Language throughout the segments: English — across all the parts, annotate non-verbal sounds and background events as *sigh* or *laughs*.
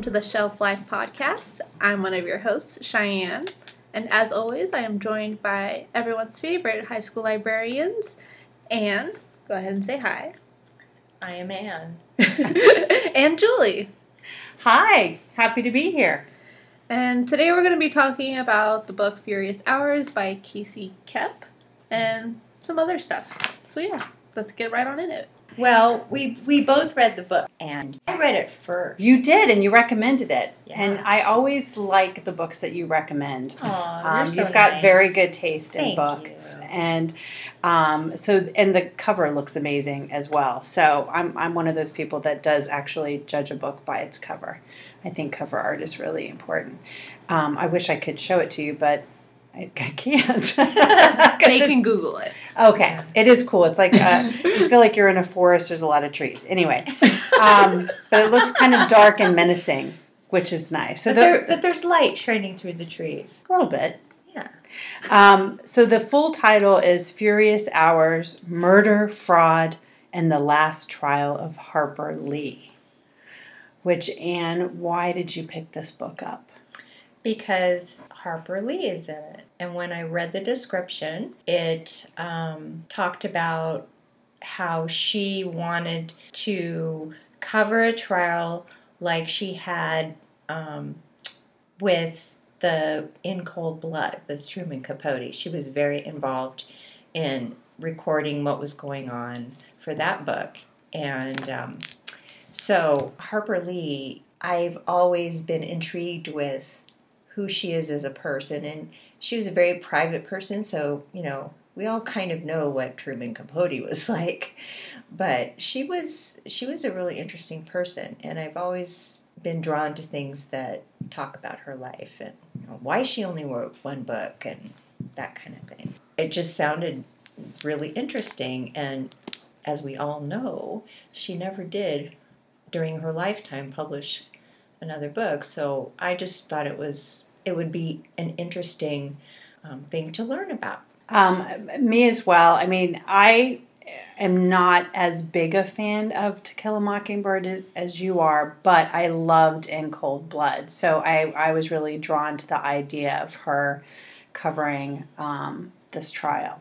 welcome to the Shelf Life Podcast. I'm one of your hosts, Cheyenne, and as always, I am joined by everyone's favorite high school librarians. Anne, go ahead and say hi. I am Anne. *laughs* and Julie. Hi, happy to be here. And today we're going to be talking about the book Furious Hours by Casey Koepp and some other stuff. So, yeah, let's get right on in it. Well, we we both read the book, and I read it first. You did, and you recommended it. Yeah. And I always like the books that you recommend. Aw, Um, you're so you've got nice. very good taste in books, you. and um, so and the cover looks amazing as well. So I'm I'm one of those people that does actually judge a book by its cover. I think cover art is really important. Um, I wish I could show it to you, but I, I can't. *laughs* They can Google it. Okay, it is cool. It's like uh, you *laughs* feel like you're in a forest. There's a lot of trees. Anyway, *laughs* um, but it looks kind of dark and menacing, which is nice. So But, the, there, but there's light shining through the trees. a little bit. Yeah. Um, so the full title is Furious Hours: Murder, Fraud, and the Last Trial of Harper Lee. Which Anne, why did you pick this book up? Because Harper Lee is in it. And when I read the description, it um, talked about how she wanted to cover a trial like she had um, with the In Cold Blood with Truman Capote. She was very involved in recording what was going on for that book. And um, so Harper Lee, I've always been intrigued with who she is as a person. And she was a very private person, so, you know, we all kind of know what Truman Capote *laughs* was like. But she was she was a really interesting person, and I've always been drawn to things that talk about her life and you know, why she only wrote one book and that kind of thing. It just sounded really interesting, and as we all know, she never did during her lifetime publish another book. So I just thought it was it would be an interesting um, thing to learn about. Um, me as well. I mean, I am not as big a fan of To Kill a Mockingbird as, as you are, but I loved In Cold Blood. So I, I was really drawn to the idea of her covering um, this trial.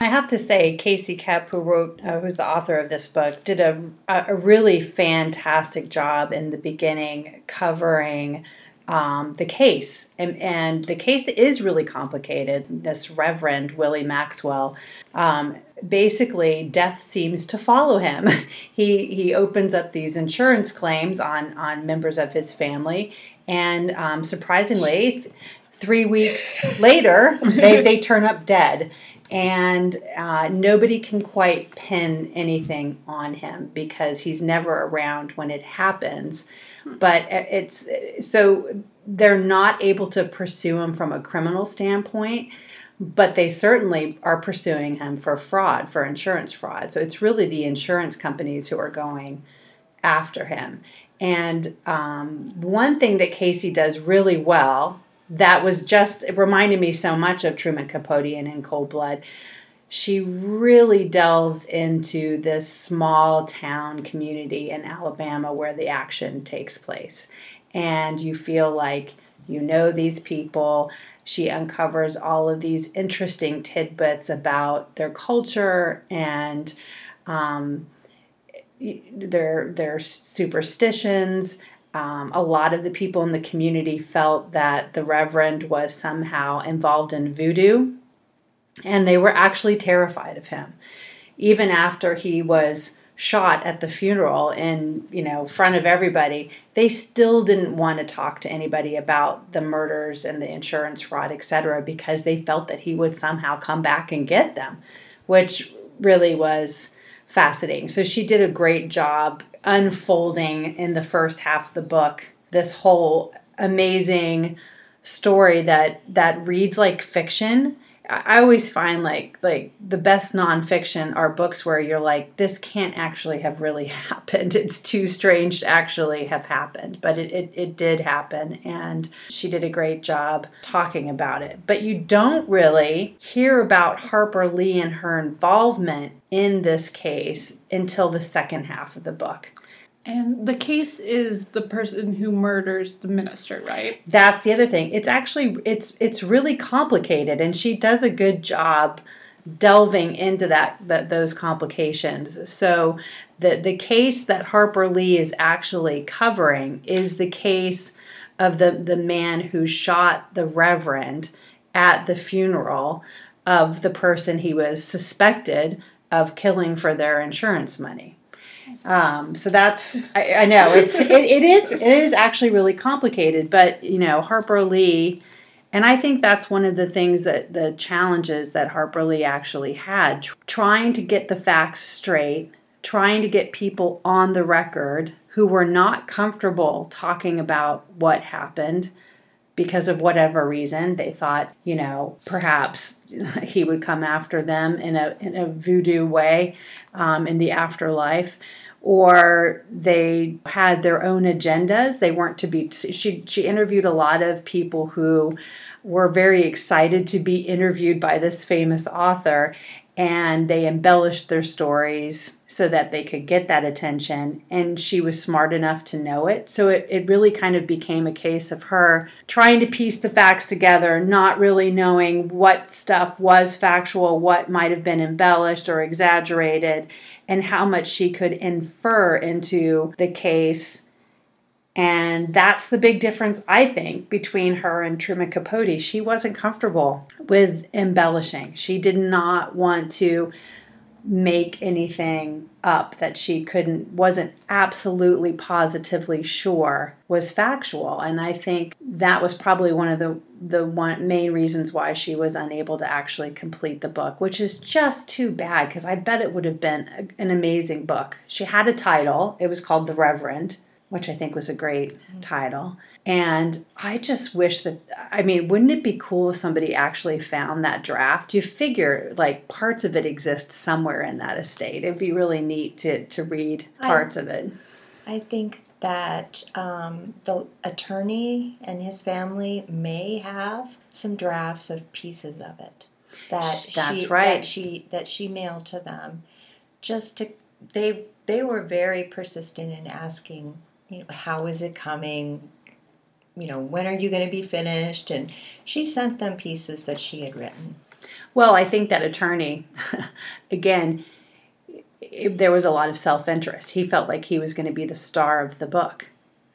I have to say, Casey Koepp, who wrote, uh, who's the author of this book, did a, a really fantastic job in the beginning covering um, the case. And, and the case is really complicated. This Reverend Willie Maxwell, um, basically, death seems to follow him. *laughs* he, he opens up these insurance claims on, on members of his family. And um, surprisingly, th- three weeks later, they, they *laughs* turn up dead and uh, nobody can quite pin anything on him because he's never around when it happens. But it's so they're not able to pursue him from a criminal standpoint, but they certainly are pursuing him for fraud, for insurance fraud. So it's really the insurance companies who are going after him. And um, one thing that Casey does really well that was just it reminded me so much of Truman Capote and In Cold Blood. She really delves into this small town community in Alabama where the action takes place. And you feel like you know these people. She uncovers all of these interesting tidbits about their culture and um, their their superstitions. Um, a lot of the people in the community felt that the Reverend was somehow involved in voodoo, and they were actually terrified of him. Even after he was shot at the funeral in you know front of everybody, they still didn't want to talk to anybody about the murders and the insurance fraud, etc., because they felt that he would somehow come back and get them, which really was fascinating. So she did a great job unfolding in the first half of the book this whole amazing story that that reads like fiction. I always find like like the best nonfiction are books where you're like this can't actually have really *laughs* happened. It's too strange to actually have happened, but it, it, it did happen, and she did a great job talking about it. But you don't really hear about Harper Lee and her involvement in this case until the second half of the book. And the case is the person who murders the minister, right? That's the other thing. It's actually it's it's really complicated, and she does a good job delving into that, that those complications. So the the case that Harper Lee is actually covering is the case of the the man who shot the reverend at the funeral of the person he was suspected of killing for their insurance money. Um, so that's I, I know it's it, it is it is actually really complicated, but you know Harper Lee, and I think that's one of the things that the challenges that Harper Lee actually had, tr- trying to get the facts straight, trying to get people on the record who were not comfortable talking about what happened because of whatever reason. They thought you know perhaps *laughs* he would come after them in a in a voodoo way um, in the afterlife or they had their own agendas. They weren't to be she she interviewed a lot of people who were very excited to be interviewed by this famous author and they embellished their stories so that they could get that attention. And she was smart enough to know it. So it, it really kind of became a case of her trying to piece the facts together, not really knowing what stuff was factual, what might have been embellished or exaggerated, and how much she could infer into the case and that's the big difference, I think, between her and Truman Capote. She wasn't comfortable with embellishing. She did not want to make anything up that she couldn't wasn't absolutely positively sure was factual. And i think that was probably one of the the one main reasons why she was unable to actually complete the book which is just too bad because i bet it would have been a, an amazing book. She had a title. It was called the reverend which I think was a great title. And I just wish that, I mean, wouldn't it be cool if somebody actually found that draft? You figure like parts of it exist somewhere in that estate. It'd be really neat to, to read parts I, of it. I think that um, the attorney and his family may have some drafts of pieces of it that That's she, right. that she that she mailed to them just to they they were very persistent in asking you know, how is it coming? You know, when are you going to be finished? And she sent them pieces that she had written. Well, I think that attorney, *laughs* again, it, there was a lot of self interest. He felt like he was going to be the star of the book.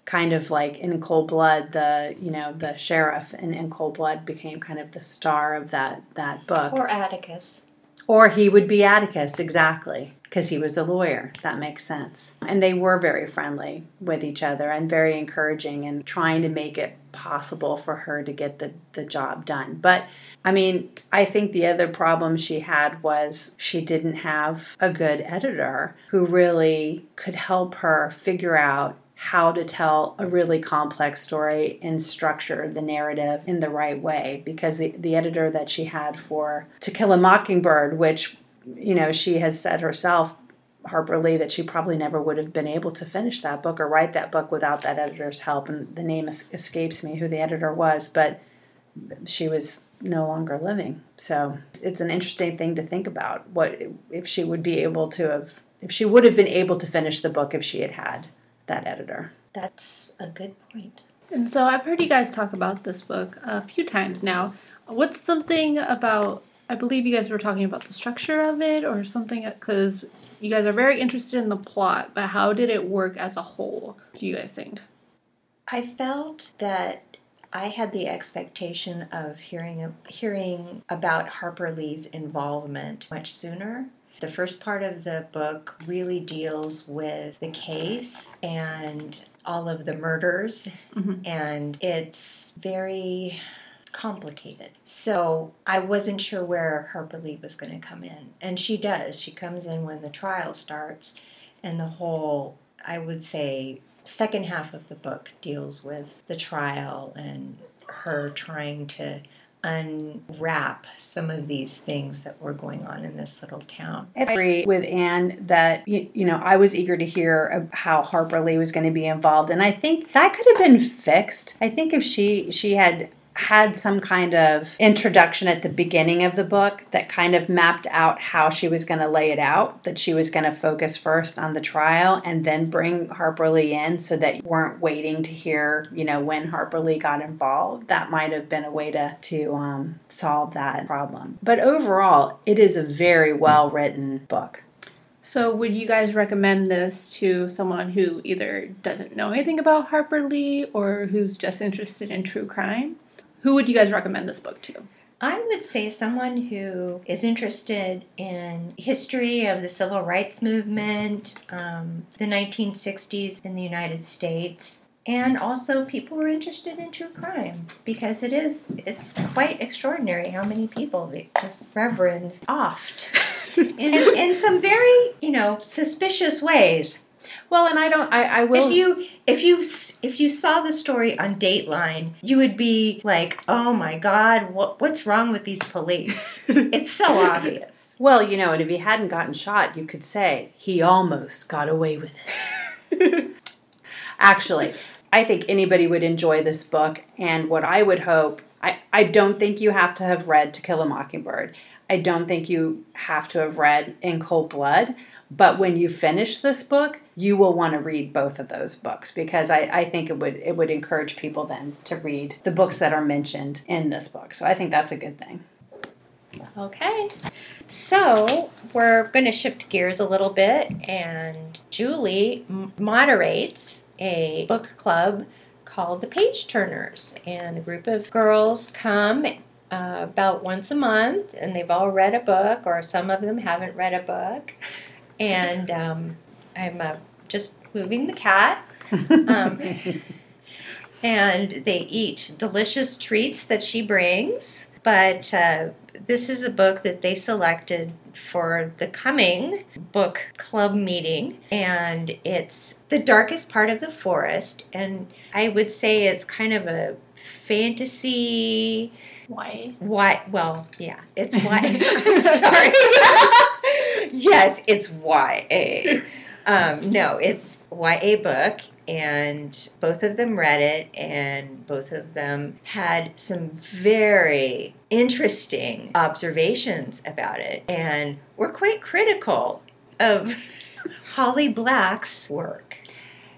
Kind of like in Cold Blood, the you know the sheriff in, in Cold Blood became kind of the star of that that book. Or Atticus. Or he would be Atticus, exactly because he was a lawyer. That makes sense. And they were very friendly with each other and very encouraging and trying to make it possible for her to get the, the job done. But I mean, I think the other problem she had was she didn't have a good editor who really could help her figure out how to tell a really complex story and structure the narrative in the right way because the, the editor that she had for To Kill a Mockingbird, which you know, she has said herself, Harper Lee, that she probably never would have been able to finish that book or write that book without that editor's help. And the name escapes me who the editor was, but she was no longer living. So it's an interesting thing to think about. What if she would be able to have, if she would have been able to finish the book if she had had that editor? That's a good point. And so I've heard you guys talk about this book a few times now. What's something about I believe you guys were talking about the structure of it or something because you guys are very interested in the plot, but how did it work as a whole? Do you guys think? I felt that I had the expectation of hearing hearing about Harper Lee's involvement much sooner. The first part of the book really deals with the case and all of the murders, mm-hmm. and it's very complicated. So I wasn't sure where Harper Lee was going to come in. And she does. She comes in when the trial starts, and the whole, I would say, second half of the book deals with the trial and her trying to unwrap some of these things that were going on in this little town. I agree with Anne that you, you know I was eager to hear how Harper Lee was going to be involved, and I think that could have been fixed. I think if she she had had some kind of introduction at the beginning of the book that kind of mapped out how she was going to lay it out, that she was going to focus first on the trial and then bring Harper Lee in so that you weren't waiting to hear, you know, when Harper Lee got involved. That might have been a way to, to um, solve that problem. But overall, it is a very well written book. So, would you guys recommend this to someone who either doesn't know anything about Harper Lee or who's just interested in true crime? Who would you guys recommend this book to? I would say someone who is interested in history of the civil rights movement, um, the 1960s in the United States, and also people who are interested in true crime because it is it's quite extraordinary how many people this reverend offed *laughs* in, in some very you know suspicious ways well, and I don't. I, I will. If you if you if you saw the story on Dateline, you would be like, "Oh my God, what what's wrong with these police?" *laughs* it's so obvious. Well, you know, and if he hadn't gotten shot, you could say he almost got away with it. *laughs* Actually, I think anybody would enjoy this book, and what I would hope. I, I don't think you have to have read To Kill a Mockingbird. I don't think you have to have read In Cold Blood. But when you finish this book, you will want to read both of those books because I, I think it would it would encourage people then to read the books that are mentioned in this book. So I think that's a good thing. Okay. So we're going to shift gears a little bit, and Julie moderates a book club called the Page Turners, and a group of girls come uh, about once a month, and they've all read a book, or some of them haven't read a book and um, I'm uh, just moving the cat. Um, *laughs* and they eat delicious treats that she brings. But uh, this is a book that they selected for the coming book club meeting, and it's the darkest part of the forest. And I would say it's kind of a fantasy. Why? Why? Well, yeah, it's *laughs* why. *laughs* I'm sorry. yes, it's YA. Um, no, it's YA book, and both of them read it, and both of them had some very interesting observations about it, and were quite critical of *laughs* Holly Black's work.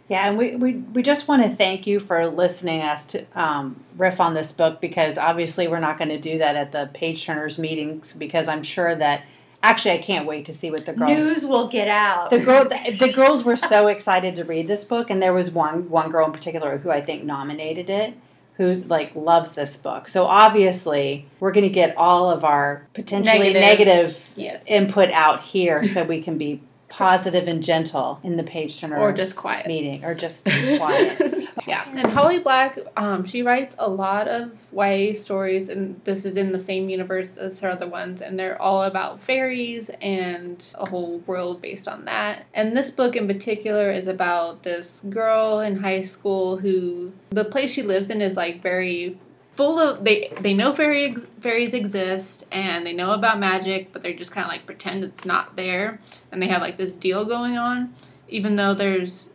Yeah, and we, we, we just want to thank you for listening us to um, riff on this book because obviously we're not going to do that at the page turners meetings because I'm sure that Actually, I can't wait to see what the girls. News will get out. The girl, the, the *laughs* girls were so excited to read this book, and there was one one girl in particular who I think nominated it, who's like loves this book. So obviously, we're going to get all of our potentially negative, negative yes. input out here, so we can be *laughs* positive and gentle in the page turner or just quiet meeting or just *laughs* quiet yeah. And holly black um, she writes a lot of ya stories and this is in the same universe as her other ones and they're all about fairies and a whole world based on that. And this book in particular is about this girl in high school who the place she lives in is like very full of they they know fairy fairies exist and they know about magic but they're just kind of like pretend it's not there and they have like this deal going on even though there's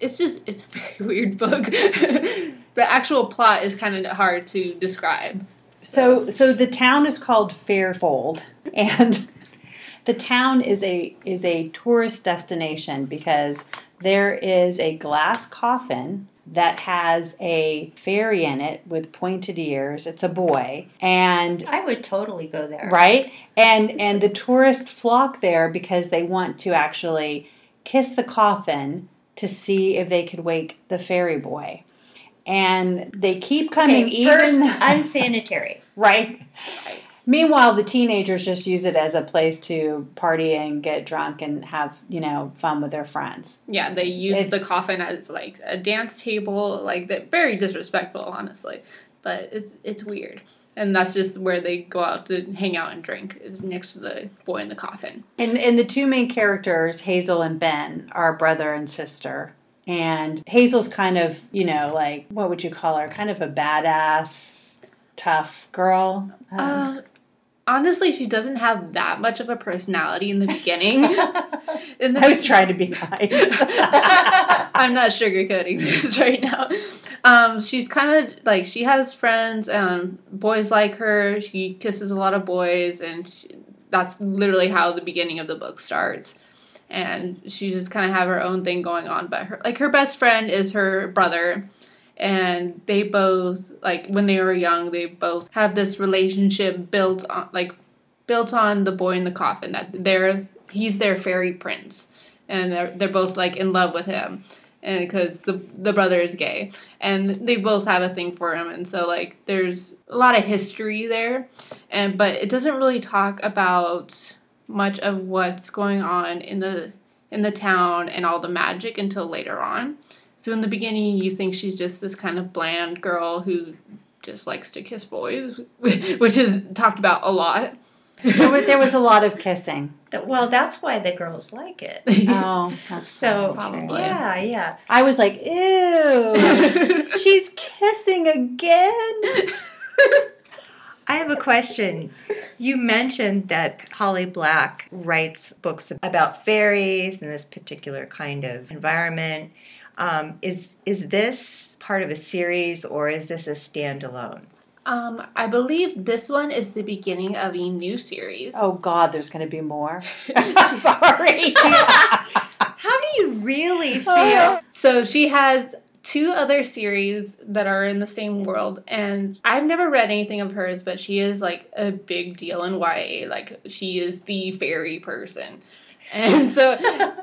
it's just it's a very *laughs* weird book *laughs* the actual plot is kind of hard to describe so so the town is called fairfold and the town is a is a tourist destination because there is a glass coffin that has a fairy in it with pointed ears. It's a boy, and I would totally go there. Right, and and the tourists flock there because they want to actually kiss the coffin to see if they could wake the fairy boy. And they keep coming okay, even first *laughs* unsanitary. right. Meanwhile, the teenagers just use it as a place to party and get drunk and have, you know, fun with their friends. Yeah, they use it's, the coffin as like a dance table, like that very disrespectful, honestly. But it's it's weird. And that's just where they go out to hang out and drink, is next to the boy in the coffin. And and the two main characters, Hazel and Ben, are brother and sister. And Hazel's kind of, you know, like what would you call her? Kind of a badass tough girl. Um, uh, honestly, she doesn't have that much of a personality in the beginning. *laughs* in the I was trying to be nice. *laughs* I'm not sugarcoating this right now. Um, she's kind of like she has friends and boys like her. She kisses a lot of boys, and she, that's literally how the beginning of the book starts. And she just kind of have her own thing going on. But her like her best friend is her brother, and they both like when they were young, they both have this relationship built on like built on the boy in the coffin that they're he's their fairy prince, and they're they're both like in love with him and because the the brother is gay. And they both have a thing for him and so like there's a lot of history there. And but it doesn't really talk about much of what's going on in the in the town and all the magic until later on so in the beginning you think she's just this kind of bland girl who just likes to kiss boys *laughs* which is talked about a lot there, was, there was a lot of kissing. Well, that's why the girls like it. *laughs* Oh, that's So Probably. yeah, yeah. I was like, ew, *laughs* she's kissing again. I have a question. You mentioned that Holly Black writes books about fairies and this particular kind of environment. Um, is is this part of a series or is this a standalone? um i believe this one is the beginning of a new series Oh God, there's going to be more. *laughs* *laughs* Sorry. *laughs* How do you really feel? So she has two other series that are in the same world, and I've never read anything of hers, but she is like a big deal in YA. Like she is the fairy person. And so,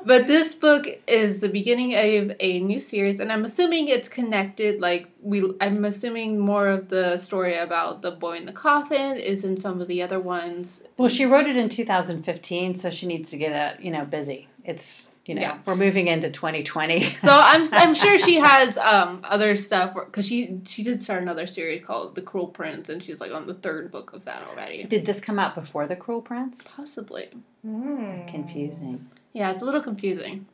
but this book is the beginning of a new series, and I'm assuming it's connected. Like we, I'm assuming more of the story about the boy in the coffin is in some of the other ones. well, she wrote it in 2015, so she needs to get a you know busy. It's you know Yeah. we're moving into 2020. *laughs* So I'm I'm sure she *laughs* has um other stuff because she she did start another series called The Cruel Prince and she's like on the third book of that already. Did this come out before the Cruel Prince? Possibly. Hmm. Confusing. Yeah, it's a little confusing.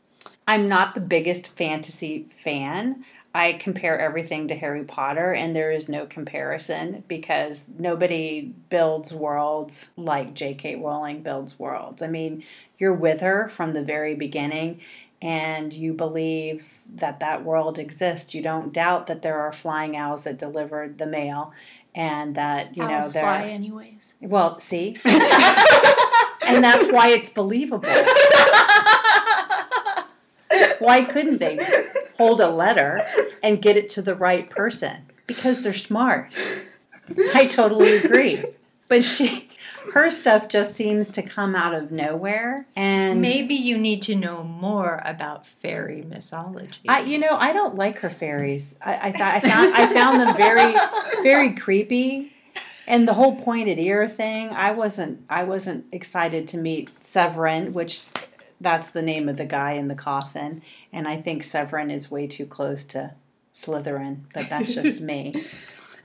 I'm not the biggest fantasy fan. I compare everything to Harry Potter, and there is no comparison because nobody builds worlds like J.K. Rowling builds worlds. I mean, you're with her from the very beginning, and you believe that that world exists. You don't doubt that there are flying owls that delivered the mail, and that you know Owls there. fly anyways. Well, see, and that's why it's believable. *laughs* Why couldn't they hold a letter and get it to the right person? Because they're smart. I totally agree. But she her stuff just seems to come out of nowhere and Maybe you need to know more about fairy mythology. I, you know, I don't like her fairies. I, I thought I found I found them very, very creepy, and the whole pointed ear thing. I wasn't I wasn't excited to meet Severin, which that's the name of the guy in the coffin, and I think Severin is way too close to Slytherin, but that's just me. *laughs*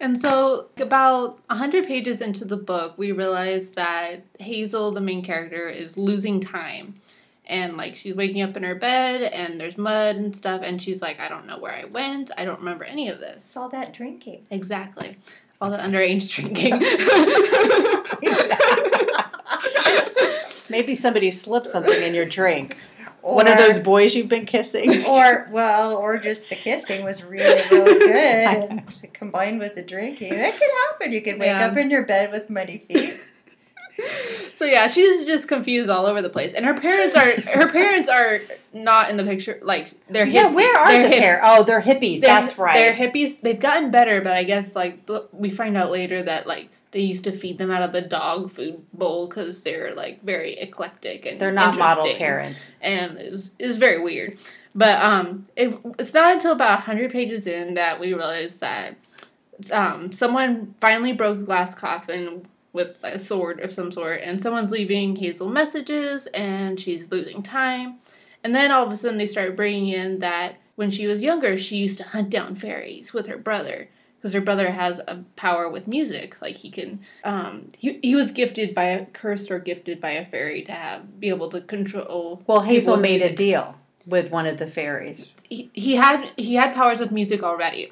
And so about 100 pages into the book, we realize that Hazel, the main character, is losing time. And like she's waking up in her bed and there's mud and stuff and she's like I don't know where I went. I don't remember any of this. It's all that drinking. Exactly. All the underage drinking. *laughs* *laughs* Maybe somebody slipped something in your drink. *laughs* One of those boys you've been kissing. *laughs* or well, or just the kissing was really, really *laughs* good, and combined with the drinking, that could happen. You could wake Yeah. up in your bed with muddy feet. so yeah, she's just confused all over the place. And her parents are her parents are not in the picture like they're Yeah, where are they're the hip- pair? Oh, they're hippies. They're, That's right. They're hippies. They've gotten better, but I guess like we find out later that like they used to feed them out of the dog food bowl because they're like very eclectic and They're not model parents. and is is very weird. But um, it, it's not until about hundred pages in that we realize that um, someone finally broke a glass coffin with a sword of some sort, and someone's leaving Hazel messages, and she's losing time. And then all of a sudden, they start bringing in that when she was younger, she used to hunt down fairies with her brother. Because her brother has a power with music, like he can. Um, he, he was gifted by a cursed or gifted by a fairy to have be able to control. Well, Hazel made a deal with one of the fairies. he, he had he had powers with music already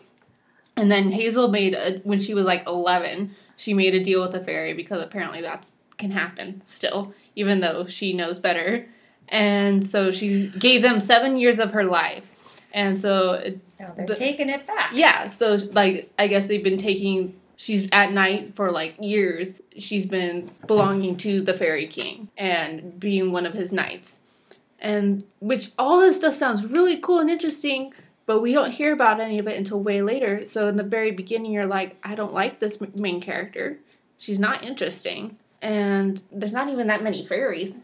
and then hazel made a when she was like 11 she made a deal with the fairy because apparently that's can happen still, even though she knows better. And so she gave them seven years of her life. And so, it- No, they're The- taking it back. yeah, so like, I guess they've been taking, she's at night for like years. She's been belonging to the Fairy King and being one of his knights. And which all this stuff sounds really cool and interesting, but we don't hear about any of it until way later. So in the very beginning, you're like, I don't like this main character. She's not interesting. And there's not even that many fairies.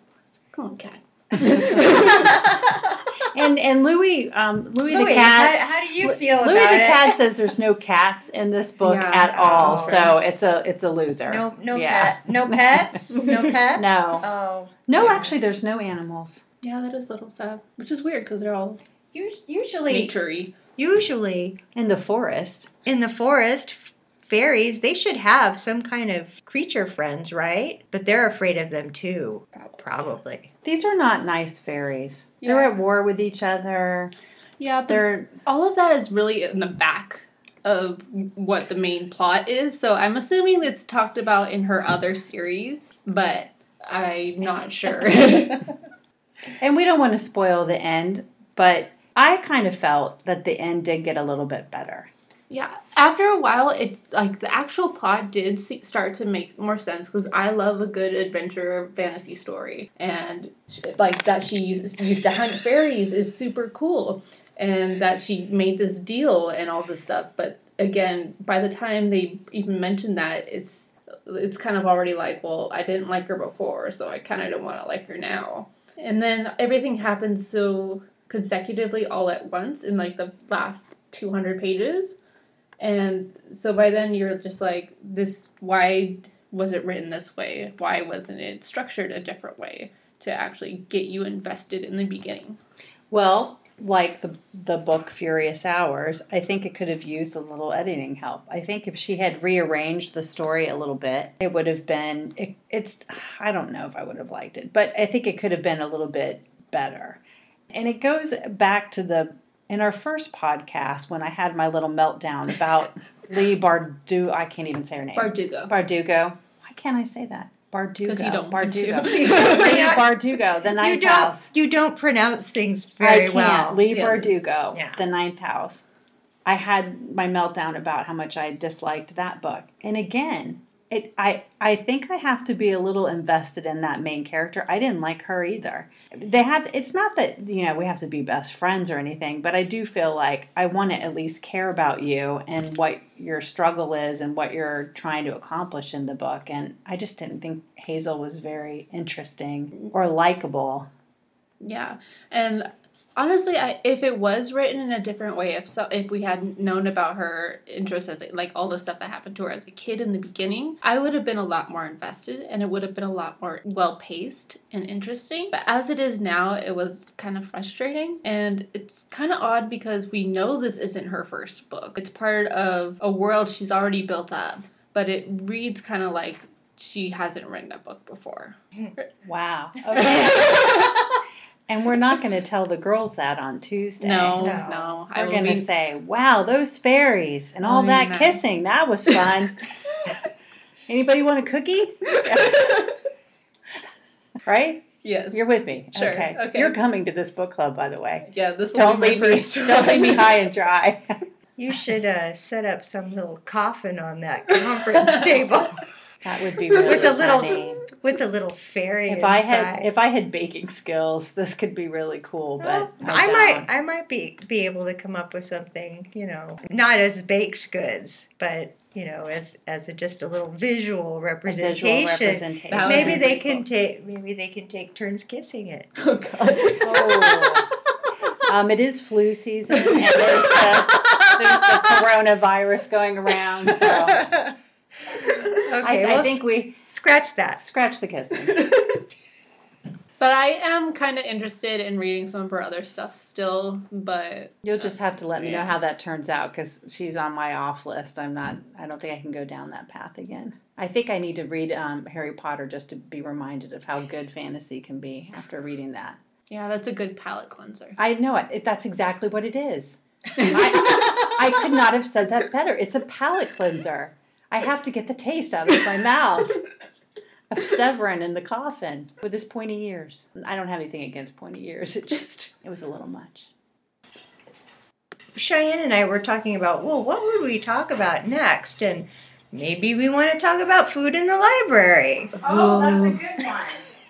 Come on, cat. *laughs* *laughs* And and Louis, um, Louis, Louis, the cat. how, how do you feel about it? Louis about the it? cat says there's no cats in this *laughs* book Yeah. at all, Oh. so it's a it's a loser. No, no Yeah. pet, no *laughs* pets, no pets. No. Oh, No, Yeah. actually, there's no animals. Yeah, that is a little sad. Which is weird because they're all usually, nature usually In the forest, in the forest, fairies they should have some kind of creature friends, right? But they're afraid of them too, probably. these are not nice fairies. They're at war with each other. Yeah, but They're all of that is really in the back of what the main plot is. So I'm assuming it's talked about in her other series, but I'm not sure. *laughs* *laughs* and we don't want to spoil the end, but I kind of felt that the end did get a little bit better. Yeah, after a while, it like the actual plot did see, start to make more sense because I love a good adventure fantasy story, and like that she used, used to hunt fairies is super cool, and that she made this deal and all this stuff. But again, by the time they even mention that, it's it's kind of already like, well, I didn't like her before, so I kind of don't want to like her now. And then everything happens so consecutively all at once in like the last 200 pages. And so by then you're just like, this, why was it written this way? Why wasn't it structured a different way to actually get you invested in the beginning? Well, like the the book Furious Hours, I think it could have used a little editing help. I think if she had rearranged the story a little bit, it would have been. It, it's I don't know if I would have liked it, but I think it could have been a little bit better. And it goes back to the in our first podcast when I had my little meltdown about *laughs* Leigh Bardu. I can't even say her name. Bardugo. Bardugo. Why can't I say that? Bardugo. 'Cause you don't. Bardugo. *laughs* You *laughs* Leigh Bardugo, the you ninth don't house. you don't pronounce things I very can't. well. Leigh Yeah. Bardugo, Yeah. the ninth house. I had my meltdown about how much I disliked that book. And again, it I I think I have to be a little invested in that main character. I didn't like her either. They have it's not that, you know, we have to be best friends or anything, but I do feel like I want to at least care about you and what your struggle is and what you're trying to accomplish in the book. And I just didn't think Hazel was very interesting or likable. Yeah, and honestly, I, if it was written in a different way, if so, if we had known about her interests as like all the stuff that happened to her as a kid in the beginning, I would have been a lot more invested, and it would have been a lot more well paced and interesting. But as it is now, it was kind of frustrating, and it's kind of odd because we know this isn't her first book. It's part of a world she's already built up, but it reads kind of like she hasn't written a book before. Hmm. Wow. *laughs* Okay. *laughs* and we're not going to tell the girls that on Tuesday. No, No. no, We're going to be say, wow, those fairies and all Oh, that nice. kissing, that was fun. *laughs* Anybody want a cookie? *laughs* right? Yes. You're with me. Sure, Okay. okay. You're coming to this book club, by the way. yeah, this will Don't be leave me. *laughs* Don't leave me high and dry. You should uh, set up some little coffin on that conference table that would be really with a little funny. With a little fairy If inside. I had if I had baking skills, this could be really cool. But Well, I, I might I might be be able to come up with something, you know, not as baked goods, but you know, as as a, just a little visual A representation. visual representation. Maybe they pretty can cool. take maybe they can take turns kissing it. *laughs* Oh god. Oh. um, it is flu season, and there's the there's the coronavirus going around. So I, *laughs* Okay, I well, think we scratch that. scratch the kissing. *laughs* but I am kind of interested in reading some of her other stuff still, but You'll just have to let me know how that turns out because she's on my off list. I'm not. I don't think I can go down that path again. I think I need to read um, Harry Potter just to be reminded of how good fantasy can be after reading that. yeah, that's a good palate cleanser. I know it. it that's exactly what it is. I, I could not have said that better. It's a palate cleanser. I have to get the taste out of my mouth. of Severin in the coffin with his pointy ears. I don't have anything against pointy ears. It just it was a little much. Cheyenne and I were talking about, well, what would we talk about next? And maybe we want to talk about food in the library. Oh, that's a good one.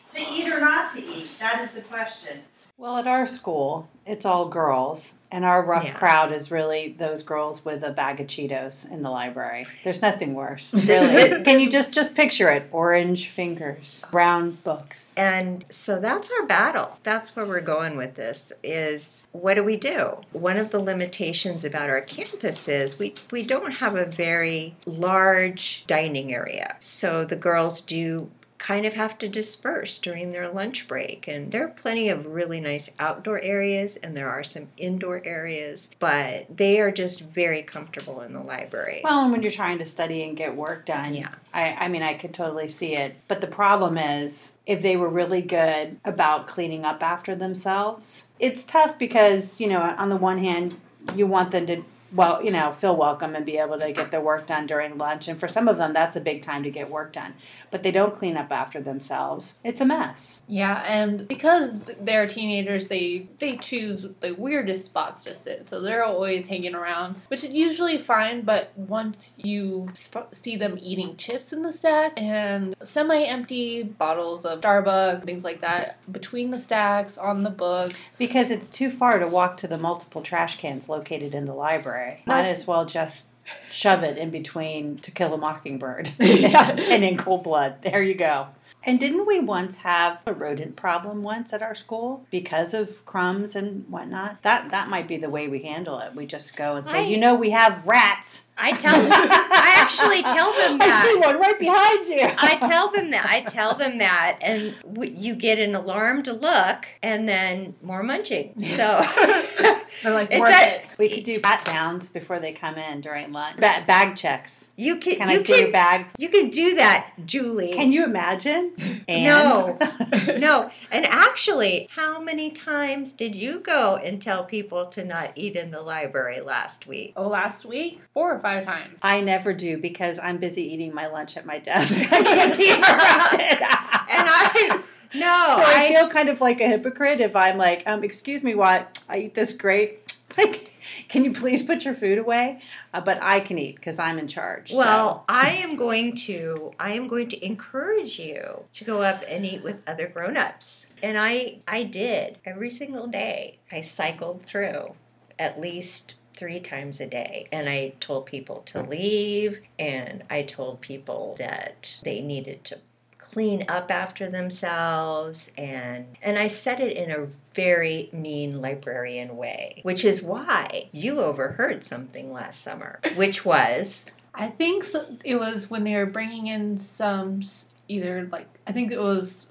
To eat or not to eat? That is the question. Well, at our school, it's all girls, and our rough Yeah. crowd is really those girls with a bag of Cheetos in the library. There's nothing worse, *laughs* really. Can you just just picture it? Orange fingers, brown books. And so that's our battle. That's where we're going with this is what do we do? One of the limitations about our campus is we, we don't have a very large dining area. So the girls do kind of have to disperse during their lunch break and there are plenty of really nice outdoor areas and there are some indoor areas but they are just very comfortable in the library Well, and when you're trying to study and get work done, Yeah. I, I mean, I could totally see it. But the problem is, if they were really good about cleaning up after themselves, it's tough because, you know, on the one hand, you want them to, well, you know, feel welcome and be able to get their work done during lunch. And for some of them, that's a big time to get work done. But they don't clean up after themselves. It's a mess. Yeah, and because they're teenagers, they they choose the weirdest spots to sit. So they're always hanging around, which is usually fine. But once you sp- see them eating chips in the stack and semi-empty bottles of Starbucks, things like that, between the stacks on the books, Because it's too far to walk to the multiple trash cans located in the library. Might as well just shove it in between To Kill a Mockingbird *laughs* *laughs* and In Cold Blood. There you go. And didn't we once have a rodent problem once at our school because of crumbs and whatnot? That that might be the way we handle it. We just go and say, I- you know, we have rats. I tell them. i actually tell them that *laughs* I see one right behind you. I tell them that. I tell them that, and w- you get an alarmed look, and then more munching. So *laughs* they're like worth does- it. we could do pat downs before they come in during lunch. Ba- bag checks. you can Can you I see can your bag? you can do that, Julie. Can you imagine? And No. *laughs* no, and actually, how many times did you go and tell people to not eat in the library last week? Oh, last week four or five times. I never do because I'm busy eating my lunch at my desk. *laughs* I can't be interrupted. And I no, so I, I feel kind of like a hypocrite if I'm like, um, excuse me, what? I eat this great. *laughs* Like, can you please put your food away? Uh, but I can eat because I'm in charge. so. Well, I am going to I am going to encourage you to go up and eat with other grown-ups. And I I did every single day. I cycled through at least 3 times a day. And I told people to leave and I told people that they needed to clean up after themselves and and I said it in a very mean librarian way, which is why you overheard something last summer, *laughs* which was I think so, it was when they were bringing in some either like I think it was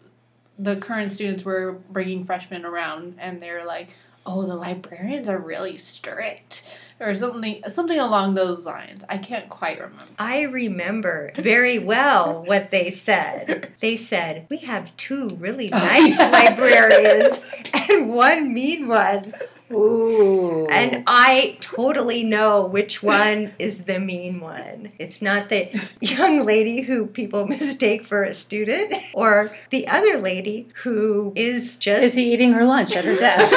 the current students were bringing freshmen around and they're like, "Oh, the librarians are really strict." Or something something along those lines. I can't quite remember. I remember very well what they said. They said, We have two really nice *laughs* librarians and one mean one. Ooh. And I totally know which one is the mean one. It's not the young lady who people *laughs* mistake for a student or the other lady who is just. is he eating her lunch at her desk?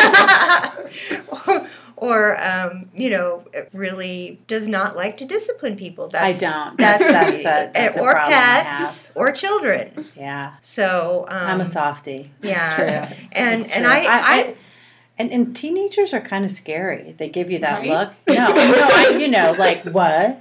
*laughs* or, or um, you know, really does not like to discipline people. I don't. that's, *laughs* That's that's a, that's a or I pets or children. Yeah. So um, I'm a softie. It's yeah. true. and and true. I, I, and, and teenagers are kind of scary. They give you that Right? look. No, no, I, you know, like what?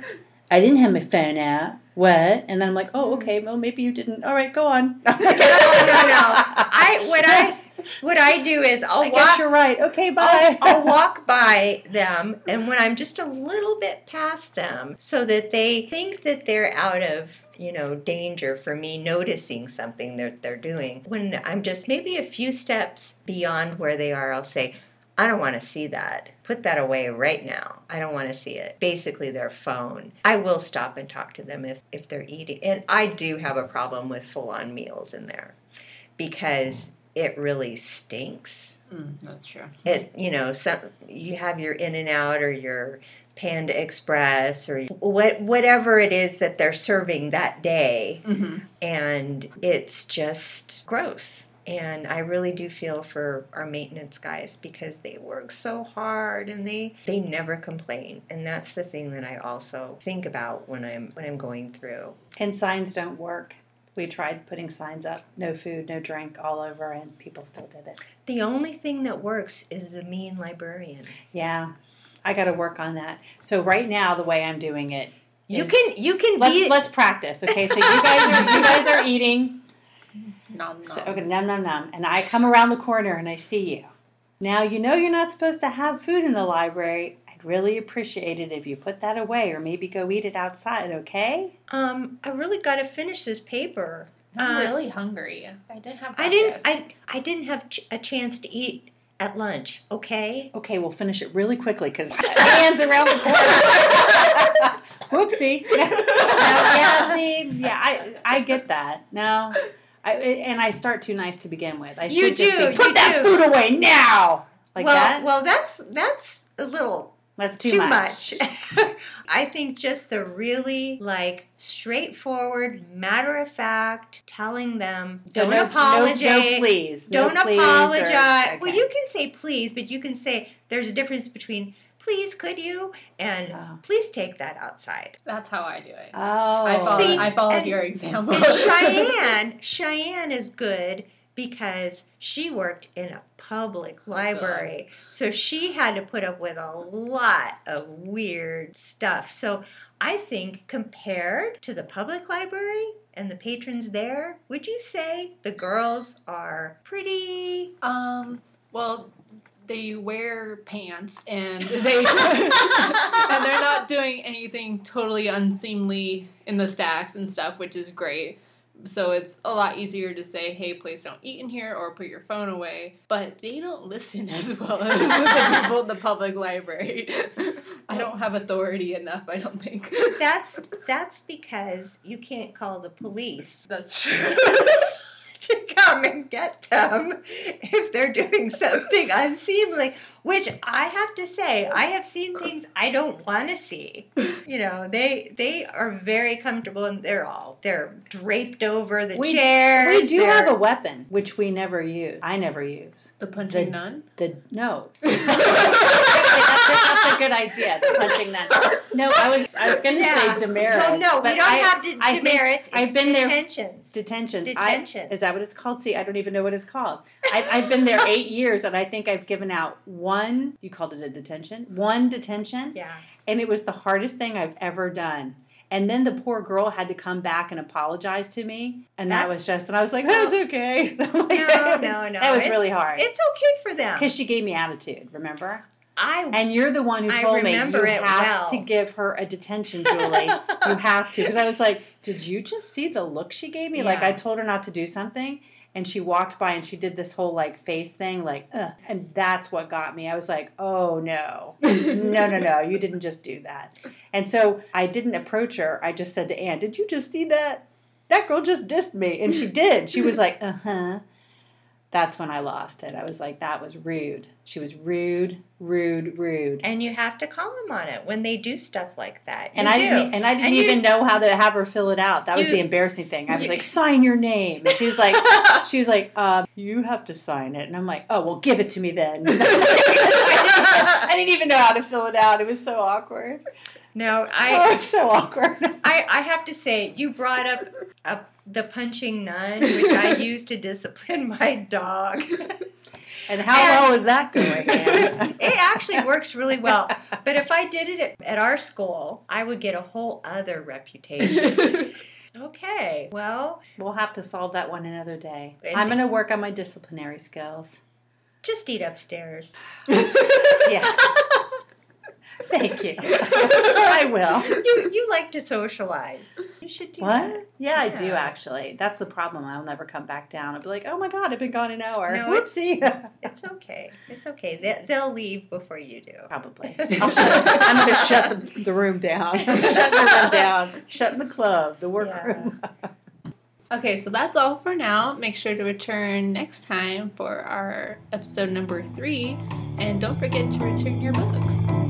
I didn't have my phone out. What? And then I'm like, oh, okay. Well, maybe you didn't. All right, go on. *laughs* no, no, no. I what I what I do is I'll I guess walk. you're right. Okay, I'll, bye. I'll *laughs* walk by them, and when I'm just a little bit past them, so that they think that they're out of you know danger for me noticing something that they're doing. When I'm just maybe a few steps beyond where they are, I'll say, "I don't want to see that. Put that away right now. I don't want to see it." Basically, their phone. I will stop and talk to them if if they're eating, and I do have a problem with full on meals in there because it really stinks Mm, that's true. it you know some you have your in and out or your Panda Express or what whatever it is that they're serving that day Mm-hmm. and it's just gross. And I really do feel for our maintenance guys because they work so hard and they they never complain. And that's the thing that I also think about when I'm when I'm going through. And signs don't work. We tried putting signs up, no food, no drink, all over, and people still did it. The only thing that works is the mean librarian. Yeah, I got to work on that. So right now, the way I'm doing it, You can you can let's be let's practice. Okay, so you guys are you guys are eating. Nom, nom. So, okay, num num num, and I come around the corner and I see you. Now you know you're not supposed to have food in the library. I'd really appreciate it if you put that away, or maybe go eat it outside. Okay? um I really got to finish this paper. I'm Uh, really hungry. I didn't have. I didn't. I I didn't have ch- a chance to eat at lunch, okay? Okay, we'll finish it really quickly because *laughs* hands around the corner. *laughs* Whoopsie. *laughs* No, yeah, see, yeah, I I get that. No, I and I start too nice to begin with. I should You just do, be, put that do." food away now. Like well, that. well, that's that's a little That's too, too, much. much. *laughs* I think just the really like straightforward, matter of fact, telling them So don't no- no- apologize. No, please. Don't please or- apologize. okay. Well, you can say please, but you can say there's a difference between please, could you, and Oh. please take that outside. That's how I do it. Oh, I followed, See, I followed and- your example. And *laughs* Cheyenne, Cheyenne is good because she worked in a public library. So she had to put up with a lot of weird stuff. So I think compared to the public library and the patrons there, would you say the girls are pretty Um. Well, they wear pants and they *laughs* and they're not doing anything totally unseemly in the stacks and stuff, which is great. So it's a lot easier to say, "Hey, please don't eat in here," or "Put your phone away." But they don't listen *laughs* as well as the people in the public library. *laughs* I don't have authority enough. I don't think. That's that's because you can't call the police That's true. *laughs* to come and get them if they're doing something unseemly. Which I have to say, I have seen things I don't want to see. You know, they they are very comfortable and they're all they're draped over the We- chairs. we do they're- have a weapon which we never use. I never use. The punching The- nun. The no. *laughs* that's, that's a good idea. Punching that. No, I was I was going to Yeah. say demerit. No, no, we don't I- have de- I think demerits. I've it's been there- detentions. Detentions. Detentions. I, is that what it's called? See, I don't even know what it's called. I, I've been there eight years, and I think I've given out one. You called it a detention. One detention, yeah. and it was the hardest thing I've ever done. And then the poor girl had to come back and apologize to me, and that was just. And I was like, "That's okay." Like, No, was, *laughs* no, no. That was It's- really hard It's okay for them. because she gave me attitude. Remember? I And you're the one who told me you have well. to give her a detention, Julie. you *laughs* have to. Because I was like, did you just see the look she gave me? Like I told her not to do something, and she walked by and she did this whole like face thing, like, Ugh. and that's what got me. I was like, oh no, no, no, no, you didn't just do that. And so I didn't approach her. I just said to Anne, did you just see that? That girl just dissed me, and she did. She was like, uh huh. That's when I lost it. I was like, that was rude. She was rude, rude, rude. and you have to call them on it when they do stuff like that. And I do. didn't, and I didn't And you- even know how to have her fill it out. That was You- the embarrassing thing. I was you- like, "Sign your name." And she was like, *laughs* "She was like, um, you have to sign it." And I'm like, "Oh, well, give it to me then." *laughs* I, didn't, even know how to fill it out. It was so awkward. no, oh, I, *laughs* it was so awkward. I I have to say you brought up uh, the punching nun, which I *laughs* use to discipline my dog. And how And- well is that going? *laughs* It actually works really well. But if I did it at, at our school, I would get a whole other reputation. *laughs* Okay, well, We'll have to solve that one another day. I'm going to work on my disciplinary skills. just eat upstairs. Yeah. Thank you. *laughs* I will. You you like to socialize. You should do that. What? Yeah, I do actually. That's the problem. I'll never come back down. I'll be like, oh my god, I've been gone an hour. No, it's- Whoopsie. *laughs* It's okay. It's okay. They, they'll leave before you do. Probably. *laughs* I'll shut, I'm going to shut the, the room down. I'm the room down. Shutting the club, the workroom. Okay, so that's all for now. Make sure to return next time for our episode number three. And don't forget to return your books.